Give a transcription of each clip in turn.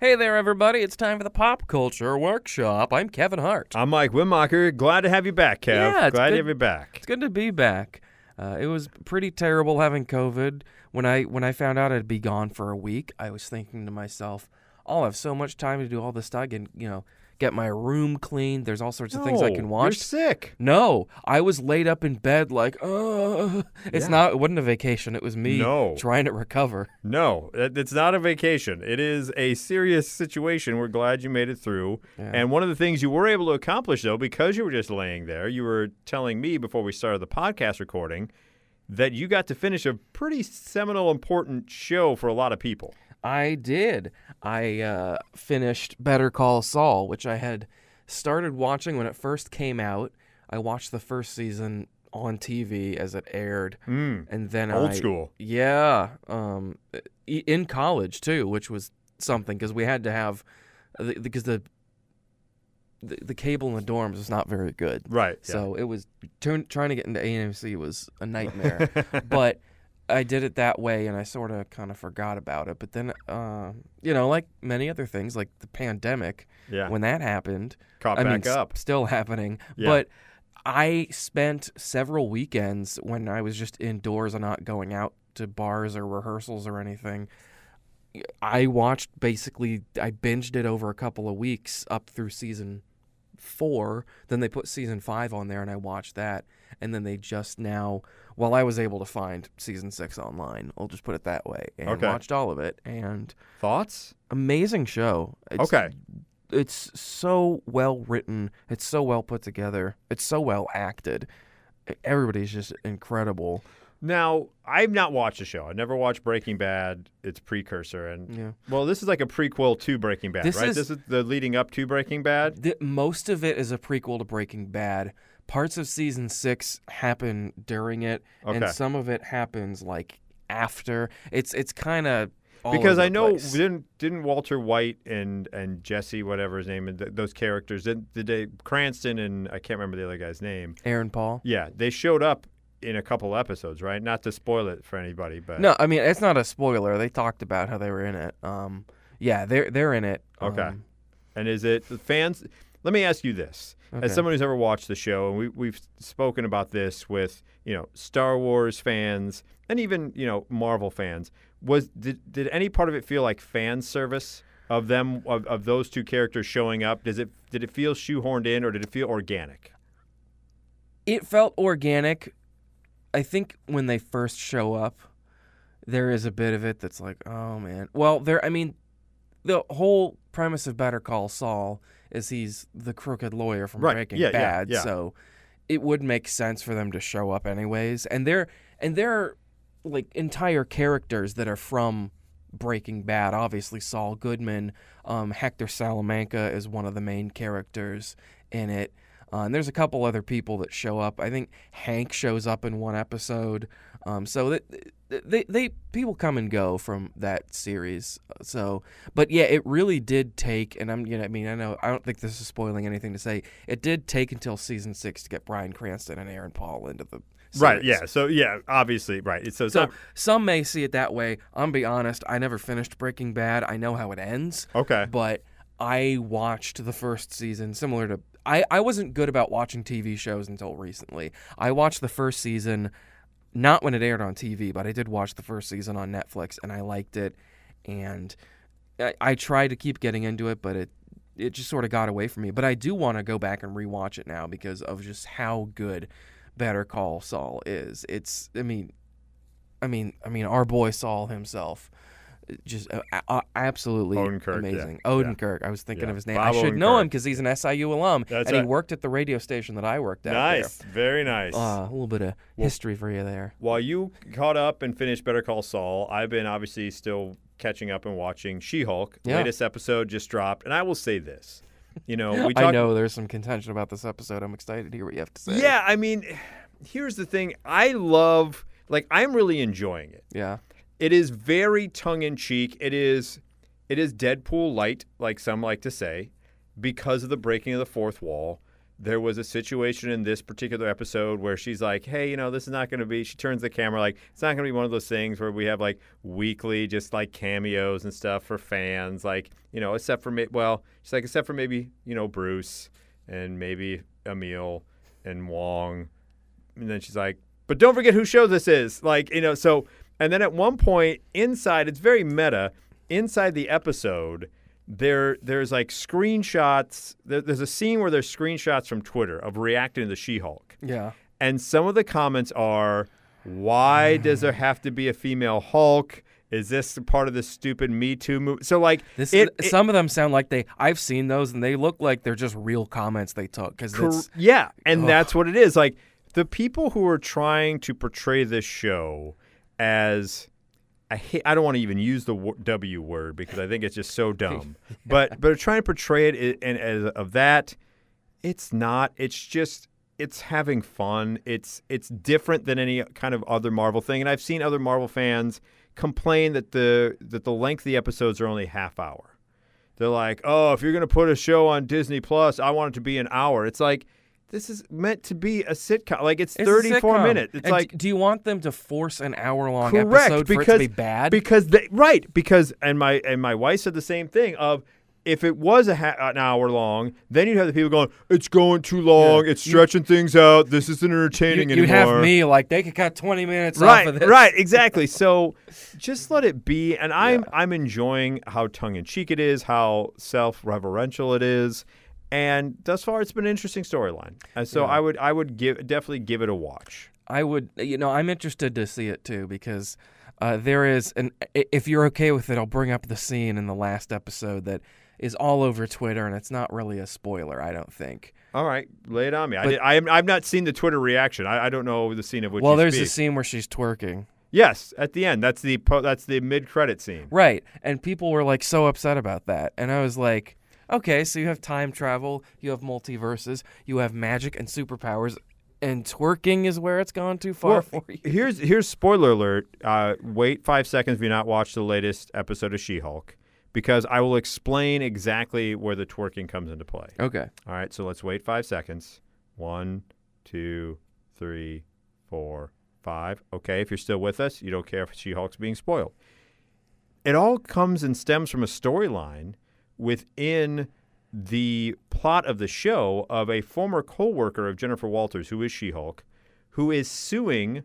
Hey there, everybody. It's time for the Pop Culture Workshop. I'm Kevin Hart. I'm Mike Wimmacher. Glad to have you back, Kev. Yeah, it's Glad good- to have you back. It's good to be back. Uh, it was pretty terrible having COVID. When I when I found out I'd be gone for a week, I was thinking to myself, "I'll have so much time to do all this stuff and you know get my room cleaned. There's all sorts of things I can You're watch." sick. No, I was laid up in bed like, uh It's Yeah. not. It wasn't a vacation. It was me No. trying to recover. No, it- it's not a vacation. It is a serious situation. We're glad you made it through. And one of the things you were able to accomplish, though, because you were just laying there, you were telling me before we started the podcast recording that you got to finish a pretty seminal, important show for a lot of people. I did. I uh, finished Better Call Saul, which I had started watching when it first came out. I watched the first season on TV as it aired, Mm. and then Old I- school. Yeah, um, in college too, which was something because we had to have the- because the, the the cable in the dorms was not very good. Right. yeah. So it was turn, trying to get into AMC was a nightmare. but I did it that way, and I sort of kind of forgot about it. But then, uh, you know, like many other things, like the pandemic, yeah. when that happened, Caught I back mean, s- up. still happening. Yeah. But I spent several weekends when I was just indoors and not going out to bars or rehearsals or anything. I watched basically, I binged it over a couple of weeks up through season four. Then they put season five on there and I watched that. And then they just now, well, I was able to find season six online. I'll just put it that way. And Okay. watched all of it. And Thoughts? amazing show. It's, Okay. It's so well written. It's so well put together. It's so well acted. Everybody's just incredible. Now, I've not watched the show. I never watched Breaking Bad, its precursor, and Yeah. well, this is like a prequel to Breaking Bad, This right? is- this is the leading up to Breaking Bad. Most of it is a prequel to Breaking Bad. Parts of season six happen during it, and some of it happens like after. It's it's kind of Because I know didn't didn't Walter White and and Jesse whatever his name and th- those characters did, did they Cranston and I can't remember the other guy's name. Aaron Paul. Yeah, they showed up in a couple episodes, right? Not to spoil it for anybody, but No, I mean it's not a spoiler. They talked about how they were in it. Um, yeah, they're they're in it. Okay. Um, And is it fans? Let me ask you this: Okay. as someone who's ever watched the show, and we we've spoken about this with you know Star Wars fans and even you know Marvel fans, was did did any part of it feel like fan service of them of, of those two characters showing up? Does it did it feel shoehorned in, or did it feel organic? it felt organic. I think when they first show up, there is a bit of it that's like, oh man. Well, there. I mean, the whole premise of Better Call Saul is he's the crooked lawyer from Right. Breaking Yeah, yeah, Bad, yeah. so it would make sense for them to show up anyways. And they're and they're like entire characters that are from Breaking Bad. Obviously, Saul Goodman, um, Hector Salamanca is one of the main characters in it. Uh, and there's a couple other people that show up. I think Hank shows up in one episode. Um, so that they, they people come and go from that series. So, but yeah, it really did take. And I'm you know I mean I know I don't think this is spoiling anything to say. It did take until season six to get Bryan Cranston and Aaron Paul into the Right. Yeah. So yeah, obviously, right. It's so, So not- some may see it that way. I'm be honest. I never finished Breaking Bad. I know how it ends, okay. but I watched the first season. Similar to I, I wasn't good about watching TV shows until recently. I watched the first season, not when it aired on TV, but I did watch the first season on Netflix, and I liked it. And I, I tried to keep getting into it, but it it just sort of got away from me. But I do want to go back and rewatch it now because of just how good Better Call Saul is. It's I mean, I mean, I mean, our boy Saul himself, just uh, uh, absolutely Odenkirk, amazing. yeah. Odenkirk. I was thinking Yeah, of his name. Bob I should know him because he's an SIU alum, That's and he worked at the radio station that I worked at. Nice. Very nice. Uh, a little bit of history for you there. While you caught up and finished Better Call Saul, I've been obviously still catching up and watching She-Hulk. Yeah. Latest episode just dropped, and I will say this. You know, we I know there's some contention about this episode. I'm excited to hear what you have to say. Yeah, I mean, here's the thing. I love, like, I'm really enjoying it. Yeah. It is very tongue in cheek. It is, it is Deadpool light, like some like to say, because of the breaking of the fourth wall. there was a situation in this particular episode where she's like, "Hey, you know, this is not going to be." She turns the camera like it's not going to be one of those things where we have like weekly just like cameos and stuff for fans, like you know, except for ma- well, she's like, except for maybe you know Bruce and maybe Emil and Wong, and then she's like, "But don't forget who show this is." Like you know, so and then at one point inside, it's very meta. Inside the episode, there there's like screenshots. There, there's a scene where there's screenshots from Twitter of reacting to the She-Hulk, Yeah. and some of the comments are, "Why does there have to be a female Hulk? Is this part of the stupid Me Too movement?" So like, This it, it- some of them sound like they I've seen those and they look like they're just real comments they took Cor- yeah, and Ugh. that's what it is. Like the people who are trying to portray this show as I hate, I don't want to even use the W word because I think it's just so dumb. But but trying to portray it and as of that, it's not. It's just it's having fun. It's it's different than any kind of other Marvel thing. And I've seen other Marvel fans complain that the that the length of the episodes are only half hour. They're like, oh, if you're going to put a show on Disney Plus, I want it to be an hour. It's like, this is meant to be a sitcom. Like, it's, it's 34 minutes. It's And like, do you want them to force an hour long correct episode because for it to be bad? because they right because and my and my wife said the same thing of if it was a ha- an hour long, then you'd have the people going, "It's going too long. Yeah. It's stretching things out. This isn't entertaining you, would anymore." have me like they could cut 20 minutes right, off of this. right, exactly. So just let it be. And I'm I'm enjoying how tongue in cheek it is, how self reverential it is, and thus far it's been an interesting storyline. And so Yeah. I would I would give definitely give it a watch. I would, you know, I'm interested to see it too because uh, there is an. If you're okay with it, I'll bring up the scene in the last episode that is all over Twitter, and it's not really a spoiler, I don't think. All right, lay it on me. I, did, I am, I've not seen the Twitter reaction. I, I don't know the scene of which. well, there's speak. a scene where she's twerking, Yes, at the end. That's the po- that's the mid credit scene. right? And people were like so upset about that, and I was like, okay, so you have time travel, you have multiverses, you have magic and superpowers. And twerking is where it's gone too far Well, for you. Here's here's spoiler alert. Uh, wait five seconds if you not watched the latest episode of She-Hulk, because I will explain exactly where the twerking comes into play. Okay. All right, so let's wait five seconds. One, two, three, four, five. Okay, if you're still with us, you don't care if She-Hulk's being spoiled. It all comes and stems from a storyline within the plot of the show of a former co-worker of Jennifer Walters, who is She-Hulk, who is suing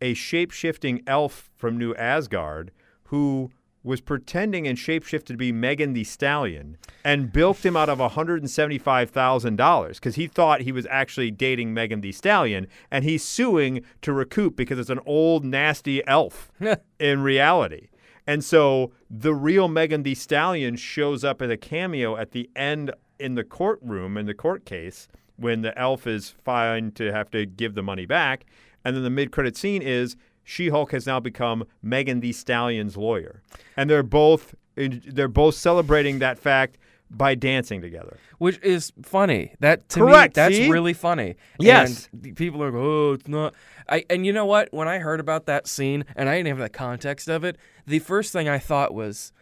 a shape-shifting elf from New Asgard who was pretending and shapeshifted to be Megan Thee Stallion and bilked him out of $175,000 because he thought he was actually dating Megan Thee Stallion and he's suing to recoup because it's an old nasty elf in reality. And so the real Megan Thee Stallion shows up in a cameo at the end in the courtroom in the court case when the elf is fine to have to give the money back. And then the mid credit scene is She Hulk has now become Megan Thee Stallion's lawyer. And they're both they're both celebrating that fact by dancing together. which is funny. That to Correct, me, that's see? really funny. Yes. and people are, like, oh, it's not. I and you know what? When I heard about that scene, and I didn't have the context of it, the first thing I thought was,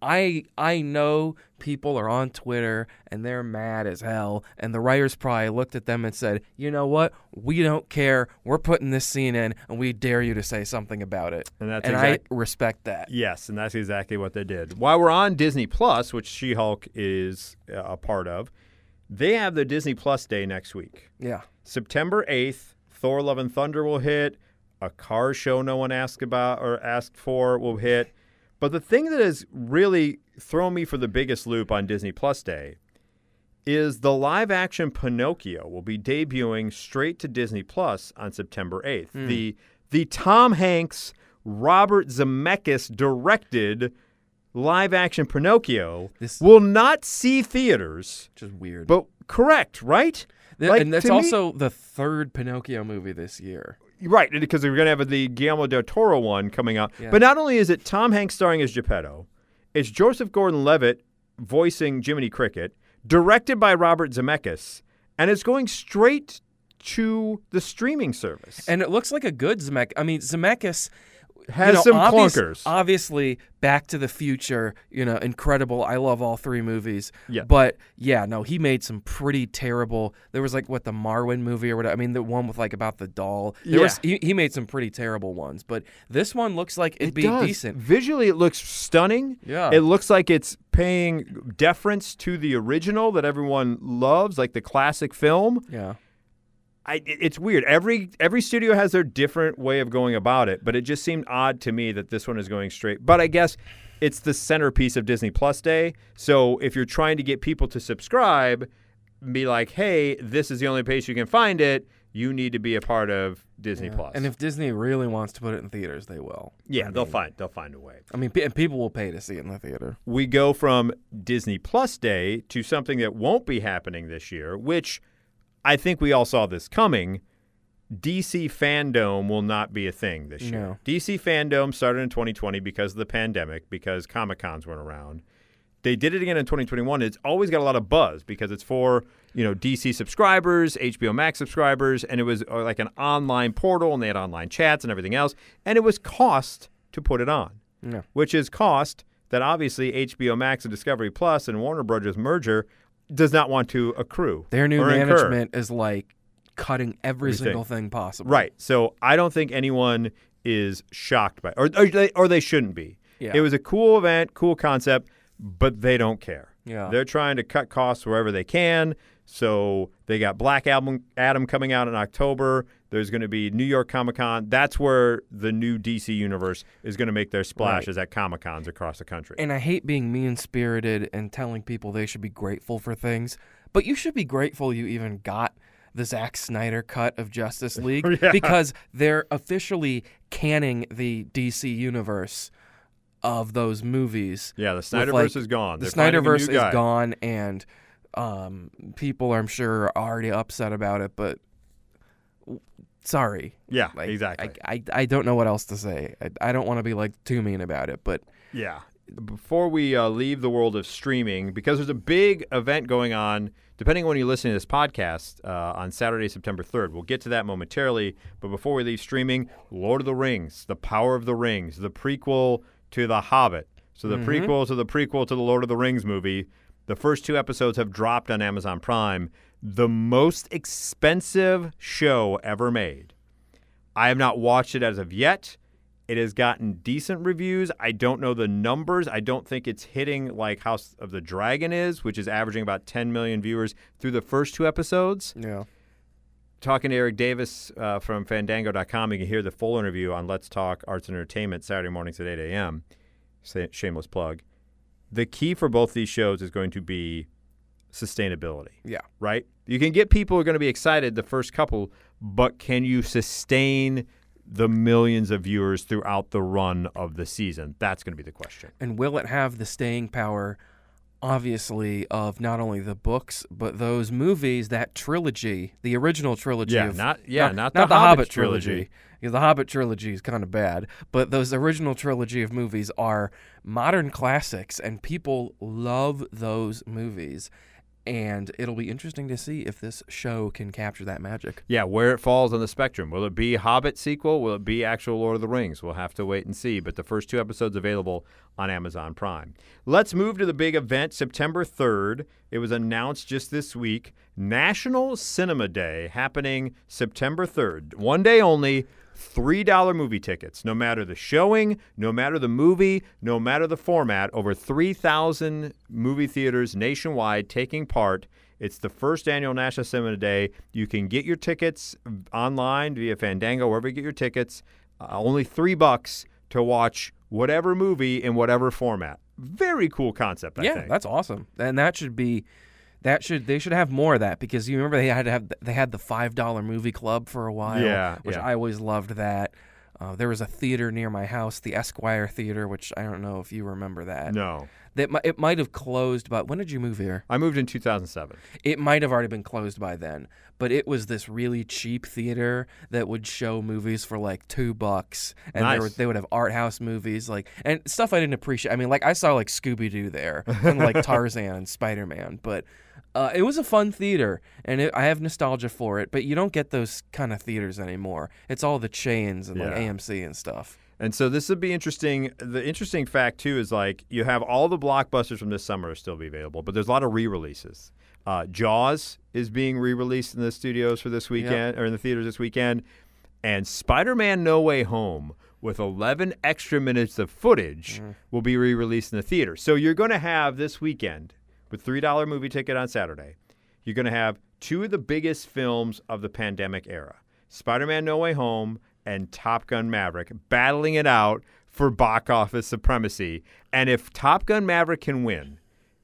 I I know people are on Twitter and they're mad as hell, and the writers probably looked at them and said, you know what? We don't care. We're putting this scene in, and we dare you to say something about it. And that's and exact- I respect that. Yes, and that's exactly what they did. While we're on Disney Plus, which She Hulk is uh, a part of, they have the Disney Plus Day next week. Yeah. September 8th, Thor Love and Thunder will hit. A car show no one asked about or asked for will hit. But the thing that has really thrown me for the biggest loop on Disney Plus Day is the live action Pinocchio will be debuting straight to Disney Plus on September 8th. Hmm. The the Tom Hanks Robert Zemeckis directed live action Pinocchio This- will not see theaters. Which is weird. But correct, right? Th- like, and that's to me- also the third Pinocchio movie this year. Right, because we're going to have the Guillermo del Toro one coming out. Yeah. But not only is it Tom Hanks starring as Geppetto, it's Joseph Gordon-Levitt voicing Jiminy Cricket, directed by Robert Zemeckis, and it's going straight to the streaming service. And it looks like a good Zemeckis. I mean, Zemeckis, Has you know, some obvious- clunkers. Obviously, Back to the Future, you know, incredible. I love all three movies. Yeah. But yeah, no, he made some pretty terrible. There was like what the Marwen movie or whatever. I mean, the one with like about the doll. There was he, he made some pretty terrible ones, but this one looks like it'd It be does. decent. Visually, it looks stunning. Yeah. It looks like it's paying deference to the original that everyone loves, like the classic film. Yeah. I, it's weird. Every every studio has their different way of going about it, but it just seemed odd to me that this one is going straight. But I guess it's the centerpiece of Disney Plus Day. So if you're trying to get people to subscribe, be like, "Hey, this is the only place you can find it." You need to be a part of Disney Yeah. Plus. And if Disney really wants to put it in theaters, they will. yeah, I they'll mean- find they'll find a way. I mean, and people will pay to see it in the theater. we go from Disney Plus Day to something that won't be happening this year, which I think we all saw this coming. DC fandom will not be a thing this year. No. DC fandom started in 2020 because of the pandemic, because Comic Cons weren't around. They did it again in 2021. It's always got a lot of buzz because it's for you know DC subscribers, HBO Max subscribers, and it was uh, like an online portal, and they had online chats and everything else, and it was cost to put it on Yeah. which is cost that obviously HBO Max and Discovery Plus and Warner Brothers merger does not want to accrue. Their new or incur. management is like cutting every Everything. single thing possible. Right. So I don't think anyone is shocked by or or they, or they shouldn't be. Yeah. It was a cool event, cool concept, but they don't care. Yeah. They're trying to cut costs wherever they can. So they got Black Adam, Adam coming out in October. There's going to be New York Comic Con. That's where the new DC universe is going to make their splashes Right. at Comic Cons across the country. And I hate being mean spirited and telling people they should be grateful for things, but you should be grateful you even got the Zack Snyder cut of Justice League Yeah. because they're officially canning the DC universe of those movies. yeah, the Snyderverse like, is gone. The They're finding a new Snyderverse is gone, and um, people, I'm sure, are already upset about it. But sorry, Yeah, like, exactly. I, I, I don't know what else to say. I, I don't want to be like too mean about it, but Yeah. Before we uh, leave the world of streaming, because there's a big event going on, depending on when you listen to this podcast, uh, on Saturday, September 3rd. We'll get to that momentarily. But before we leave streaming, Lord of the Rings, The Power of the Rings, the prequel to The Hobbit. So the prequel to the prequel to the Lord of the Rings movie. The first two episodes have dropped on Amazon Prime. The most expensive show ever made. I have not watched it as of yet. It has gotten decent reviews. I don't know the numbers. I don't think it's hitting like House of the Dragon is, which is averaging about 10 million viewers through the first two episodes. yeah. Talking to Eric Davis uh, from Fandango.com, you can hear the full interview on Let's Talk Arts and Entertainment Saturday mornings at 8 a.m. Shameless plug. The key for both these shows is going to be sustainability Yeah. right? You can get people who are going to be excited the first couple, but can you sustain the millions of viewers throughout the run of the season? That's going to be the question. And will it have the staying power, obviously, of not only the books, but those movies, that trilogy, the original trilogy Yeah, of. not- yeah, not the the, Hobbit Hobbit, trilogy. trilogy. Because the Hobbit trilogy is kind of bad, but those original trilogy of movies are modern classics, and people love those movies. And it'll be interesting to see if this show can capture that magic. Yeah, where it falls on the spectrum. Will it be Hobbit sequel? Will it be actual Lord of the Rings? We'll have to wait and see. But the first two episodes available on Amazon Prime. Let's move to the big event, September 3rd. It was announced just this week. National Cinema Day happening September 3rd. One day only. $3 movie tickets, no matter the showing, no matter the movie, no matter the format. Over 3,000 movie theaters nationwide taking part. It's the first annual National Cinema Day. You can get your tickets online via Fandango, wherever you get your tickets. Uh, only three bucks to watch whatever movie in whatever format. Very cool concept, I yeah, think. that's awesome, and that should be. That should they should have more of that because you remember they had to have they had the five dollar movie club for a while, Yeah, which yeah. I always loved that. Uh, there was a theater near my house, the Esquire Theater, which I don't know if you remember that. no. That it might have closed, but when did you move here? I moved in 2007. It might have already been closed by then, but it was this really cheap theater that would show movies for like two bucks, and Nice. were, they would have art house movies like and stuff I didn't appreciate. I mean, like I saw like Scooby Doo there and like Tarzan and Spider Man, but uh, it was a fun theater, and it, I have nostalgia for it. But you don't get those kind of theaters anymore. It's all the chains and like Yeah. AMC and stuff. And so this would be interesting. The interesting fact too is like you have all the blockbusters from this summer still be available, but there's a lot of re-releases. Uh, Jaws is being re-released in the studios for this weekend or in the theaters this weekend, and Spider-Man: No Way Home with 11 extra minutes of footage will be re-released in the theater. So you're going to have this weekend with three dollar movie ticket on Saturday. You're going to have two of the biggest films of the pandemic era: Spider-Man: No Way Home and Top Gun Maverick, battling it out for box office supremacy. And if Top Gun Maverick can win,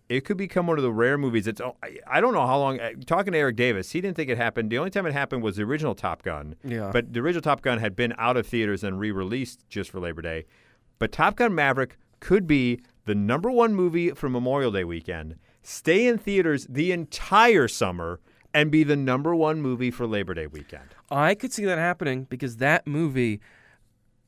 it could become one of the rare movies. It's I- I don't know how long. uh, Talking to Eric Davis, he didn't think it happened. The only time it happened was the original Top Gun. Yeah. But the original Top Gun had been out of theaters and re-released just for Labor Day. But Top Gun Maverick could be the number one movie for Memorial Day weekend, stay in theaters the entire summer, and be the number one movie for Labor Day weekend. I could see that happening because that movie.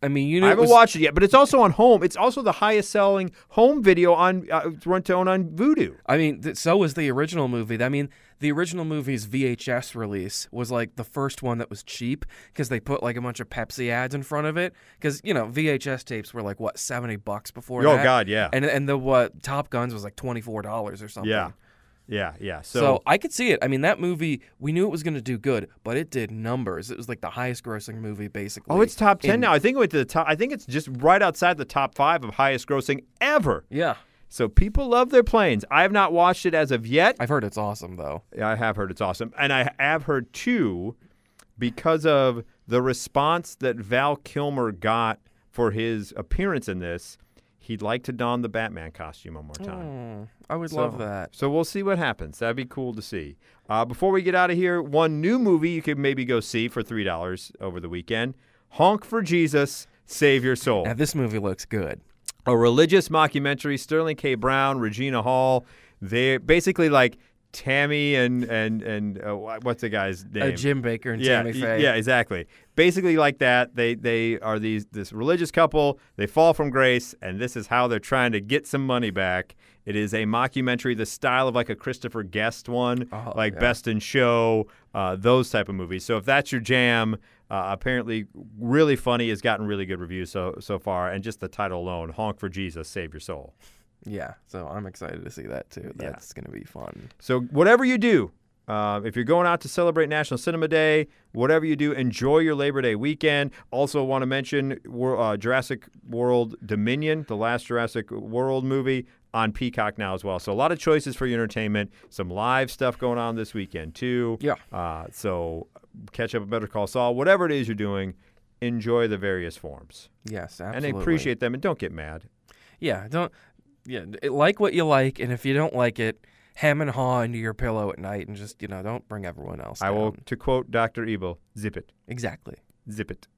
I mean, you know, I haven't was- watched it yet, but it's also on home. It's also the highest selling home video on uh, Run to own on Vudu. I mean, th- so was the original movie. I mean, the original movie's VHS release was like the first one that was cheap because they put like a bunch of Pepsi ads in front of it. Because you know, VHS tapes were like what seventy bucks before. Oh that? God, yeah, And and the what Top Guns was like twenty four dollars or something. yeah, yeah, yeah. So, So, I could see it. I mean, that movie, we knew it was going to do good, but it did numbers. It was like the highest grossing movie, basically. oh, it's top ten in- now. I think it went to the top. I think it's just right outside the top five of highest grossing ever. Yeah. So people love their planes. I have not watched it as of yet. I've heard it's awesome, though. Yeah, I have heard it's awesome, and I have heard too, because of the response that Val Kilmer got for his appearance in this. He'd like to don the Batman costume one more time. Mm, I would So- love that. So we'll see what happens. That'd be cool to see. Uh, before we get out of here, one new movie you could maybe go see for three dollars over the weekend: Honk for Jesus, Save Your Soul. Now, this movie looks good. A religious mockumentary. Sterling K. Brown, Regina Hall. They basically like Tammy and and and uh, what's the guy's name? Uh, Jim Bakker and yeah, Tammy Faye. yeah, exactly. Basically, like that. They they are these this religious couple. They fall from grace, and this is how they're trying to get some money back. It is a mockumentary, the style of like a Christopher Guest one, Oh, like yeah. Best in Show, uh, those type of movies. So if that's your jam, uh, apparently really funny, has gotten really good reviews so so far, and just the title alone, "Honk for Jesus, Save Your Soul." Yeah, so I'm excited to see that too. Yeah. That's going to be fun. So whatever you do, uh, if you're going out to celebrate National Cinema Day, whatever you do, enjoy your Labor Day weekend. Also, want to mention uh, Jurassic World Dominion, the last Jurassic World movie on Peacock now as well. So a lot of choices for your entertainment. Some live stuff going on this weekend too. Yeah. Uh, so catch up a Better Call Saul. Whatever it is you're doing, enjoy the various forms Yes, absolutely. and appreciate them, and don't get mad. Yeah, don't. Yeah, like what you like, and if you don't like it, ham and haw into your pillow at night, and just you know, don't bring everyone else. I will, to quote Dr. Evil, zip it, exactly. zip it.